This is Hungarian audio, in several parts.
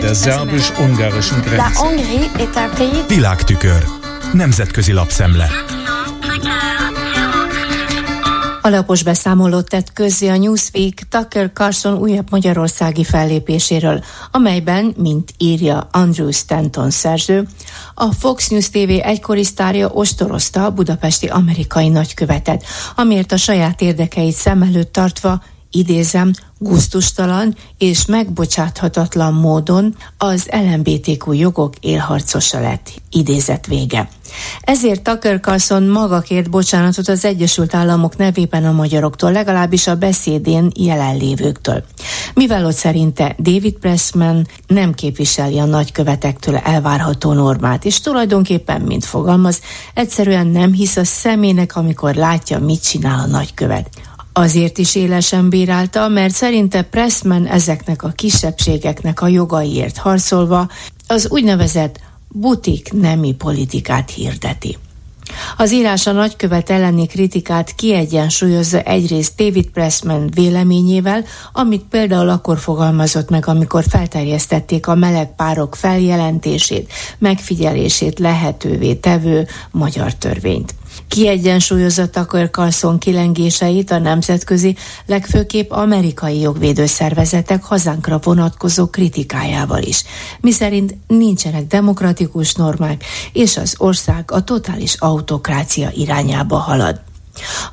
Der szerbus-ungarischen Grenze. Világtükör. Nemzetközi lapszemle. Alapos beszámolót tett közzé a Newsweek Tucker Carlson újabb magyarországi fellépéséről, amelyben, mint írja Andrew Stanton szerző, a Fox News TV egykori sztárja ostorozta a budapesti amerikai nagykövetet, amiért a saját érdekeit szem előtt tartva idézem, guztustalan és megbocsáthatatlan módon az LMBTQ jogok élharcosa lett. Idézet vége. Ezért Tucker Carlson maga kért bocsánatot az Egyesült Államok nevében a magyaroktól, legalábbis a beszédén jelenlévőktől. Mivel ott szerinte David Pressman nem képviseli a nagykövetektől elvárható normát, és tulajdonképpen, mint fogalmaz, egyszerűen nem hisz a szemének, amikor látja, mit csinál a nagykövet. Azért is élesen bírálta, mert szerinte Pressman ezeknek a kisebbségeknek a jogaiért harcolva az úgynevezett butik nemi politikát hirdeti. Az írás a nagykövet elleni kritikát kiegyensúlyozza egyrészt David Pressman véleményével, amit például akkor fogalmazott meg, amikor felterjesztették a meleg párok feljelentését, megfigyelését lehetővé tevő magyar törvényt. Kiegyensúlyozott akkor Carlson kilengéseit a nemzetközi, legfőképp amerikai jogvédő szervezetek hazánkra vonatkozó kritikájával is, miszerint nincsenek demokratikus normák, és az ország a totális autokrácia irányába halad.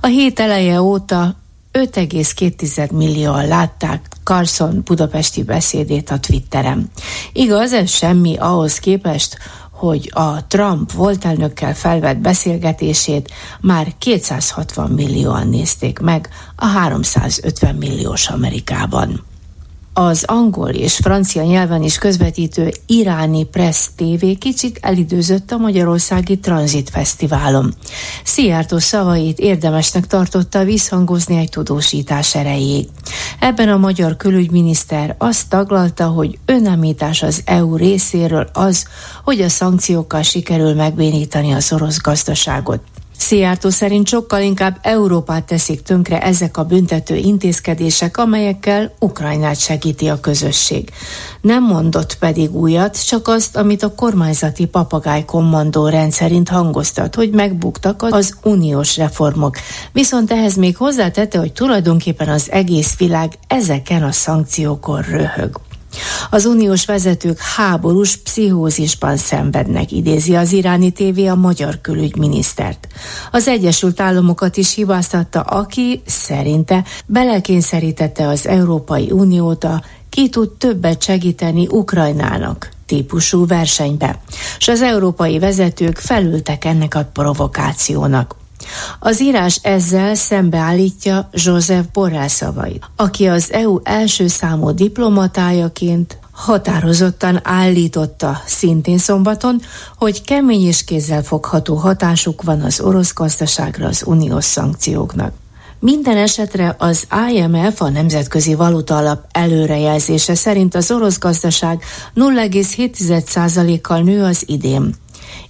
A hét eleje óta 5,2 millióan látták Carson budapesti beszédét a Twitteren. Igaz, ez semmi ahhoz képest, hogy a Trump volt elnökkel felvett beszélgetését már 260 millióan nézték meg a 350 milliós Amerikában az angol és francia nyelven is közvetítő iráni Press TV kicsit elidőzött a Magyarországi Transit Fesztiválon. Szijjártó szavait érdemesnek tartotta visszhangozni egy tudósítás erejéig. Ebben a magyar külügyminiszter azt taglalta, hogy önállítás az EU részéről az, hogy a szankciókkal sikerül megbénítani az orosz gazdaságot. Szijjártó szerint sokkal inkább Európát teszik tönkre ezek a büntető intézkedések, amelyekkel Ukrajnát segíti a közösség. Nem mondott pedig újat, csak azt, amit a kormányzati papagáj kommandó rendszerint hangoztat, hogy megbuktak az uniós reformok. Viszont ehhez még hozzátette, hogy tulajdonképpen az egész világ ezeken a szankciókon röhög. Az uniós vezetők háborús pszichózisban szenvednek, idézi az iráni tévé a magyar külügyminisztert. Az Egyesült Államokat is hibáztatta, aki szerinte belekényszerítette az Európai Uniót a ki tud többet segíteni Ukrajnának típusú versenybe, és az európai vezetők felültek ennek a provokációnak. Az írás ezzel szembeállítja Joseph Borrell szavait, aki az EU első számú diplomatájaként határozottan állította szintén szombaton, hogy kemény és kézzel fogható hatásuk van az orosz gazdaságra az uniós szankcióknak. Minden esetre az IMF, a Nemzetközi Valuta Alap előrejelzése szerint az orosz gazdaság 0,7%-kal nő az idén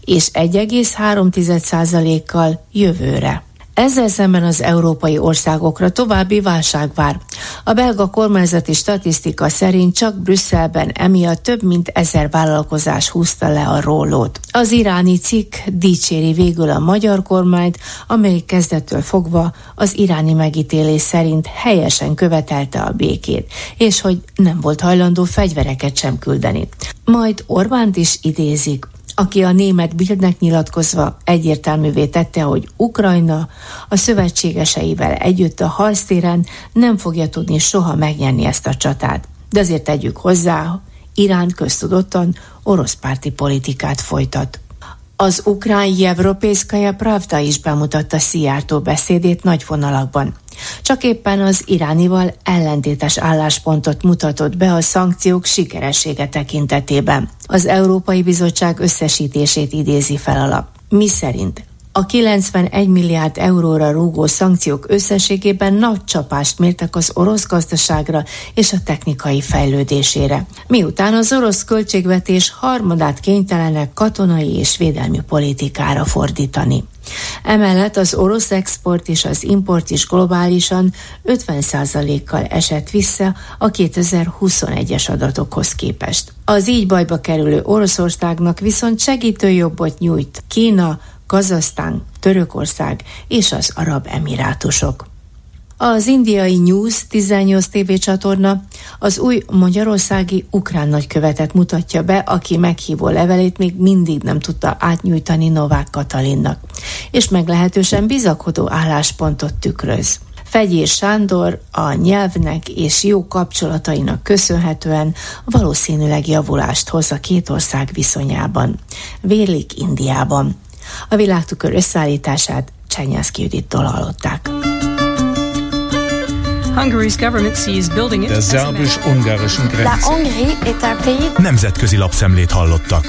és 1,3%-kal jövőre. Ezzel szemben az európai országokra további válság vár. A belga kormányzati statisztika szerint csak Brüsszelben emiatt több mint ezer vállalkozás húzta le a rólót. Az iráni cikk dicséri végül a magyar kormányt, amely kezdettől fogva az iráni megítélés szerint helyesen követelte a békét, és hogy nem volt hajlandó fegyvereket sem küldeni. Majd Orbánt is idézik aki a német Bildnek nyilatkozva egyértelművé tette, hogy Ukrajna a szövetségeseivel együtt a harctéren nem fogja tudni soha megnyerni ezt a csatát. De azért tegyük hozzá, Irán köztudottan orosz párti politikát folytat. Az ukrán Jevropészkaja Pravda is bemutatta Szijjártó beszédét nagy vonalakban. Csak éppen az iránival ellentétes álláspontot mutatott be a szankciók sikeressége tekintetében. Az Európai Bizottság összesítését idézi fel a lap. Mi szerint a 91 milliárd euróra rúgó szankciók összességében nagy csapást mértek az orosz gazdaságra és a technikai fejlődésére. Miután az orosz költségvetés harmadát kénytelenek katonai és védelmi politikára fordítani. Emellett az orosz export és az import is globálisan 50%-kal esett vissza a 2021-es adatokhoz képest. Az így bajba kerülő Oroszországnak viszont segítő jobbot nyújt Kína, Kazasztán, Törökország és az Arab Emirátusok. Az indiai News 18 TV csatorna az új magyarországi ukrán nagykövetet mutatja be, aki meghívó levelét még mindig nem tudta átnyújtani Novák Katalinnak, és meglehetősen bizakodó álláspontot tükröz. Fegyér Sándor a nyelvnek és jó kapcsolatainak köszönhetően valószínűleg javulást hoz a két ország viszonyában. Vérlik Indiában. A világtükör összeállítását Csenyászki Judittól hallották. Der szerbus-ungarischen Grenze. Nemzetközi lapszemlét hallottak.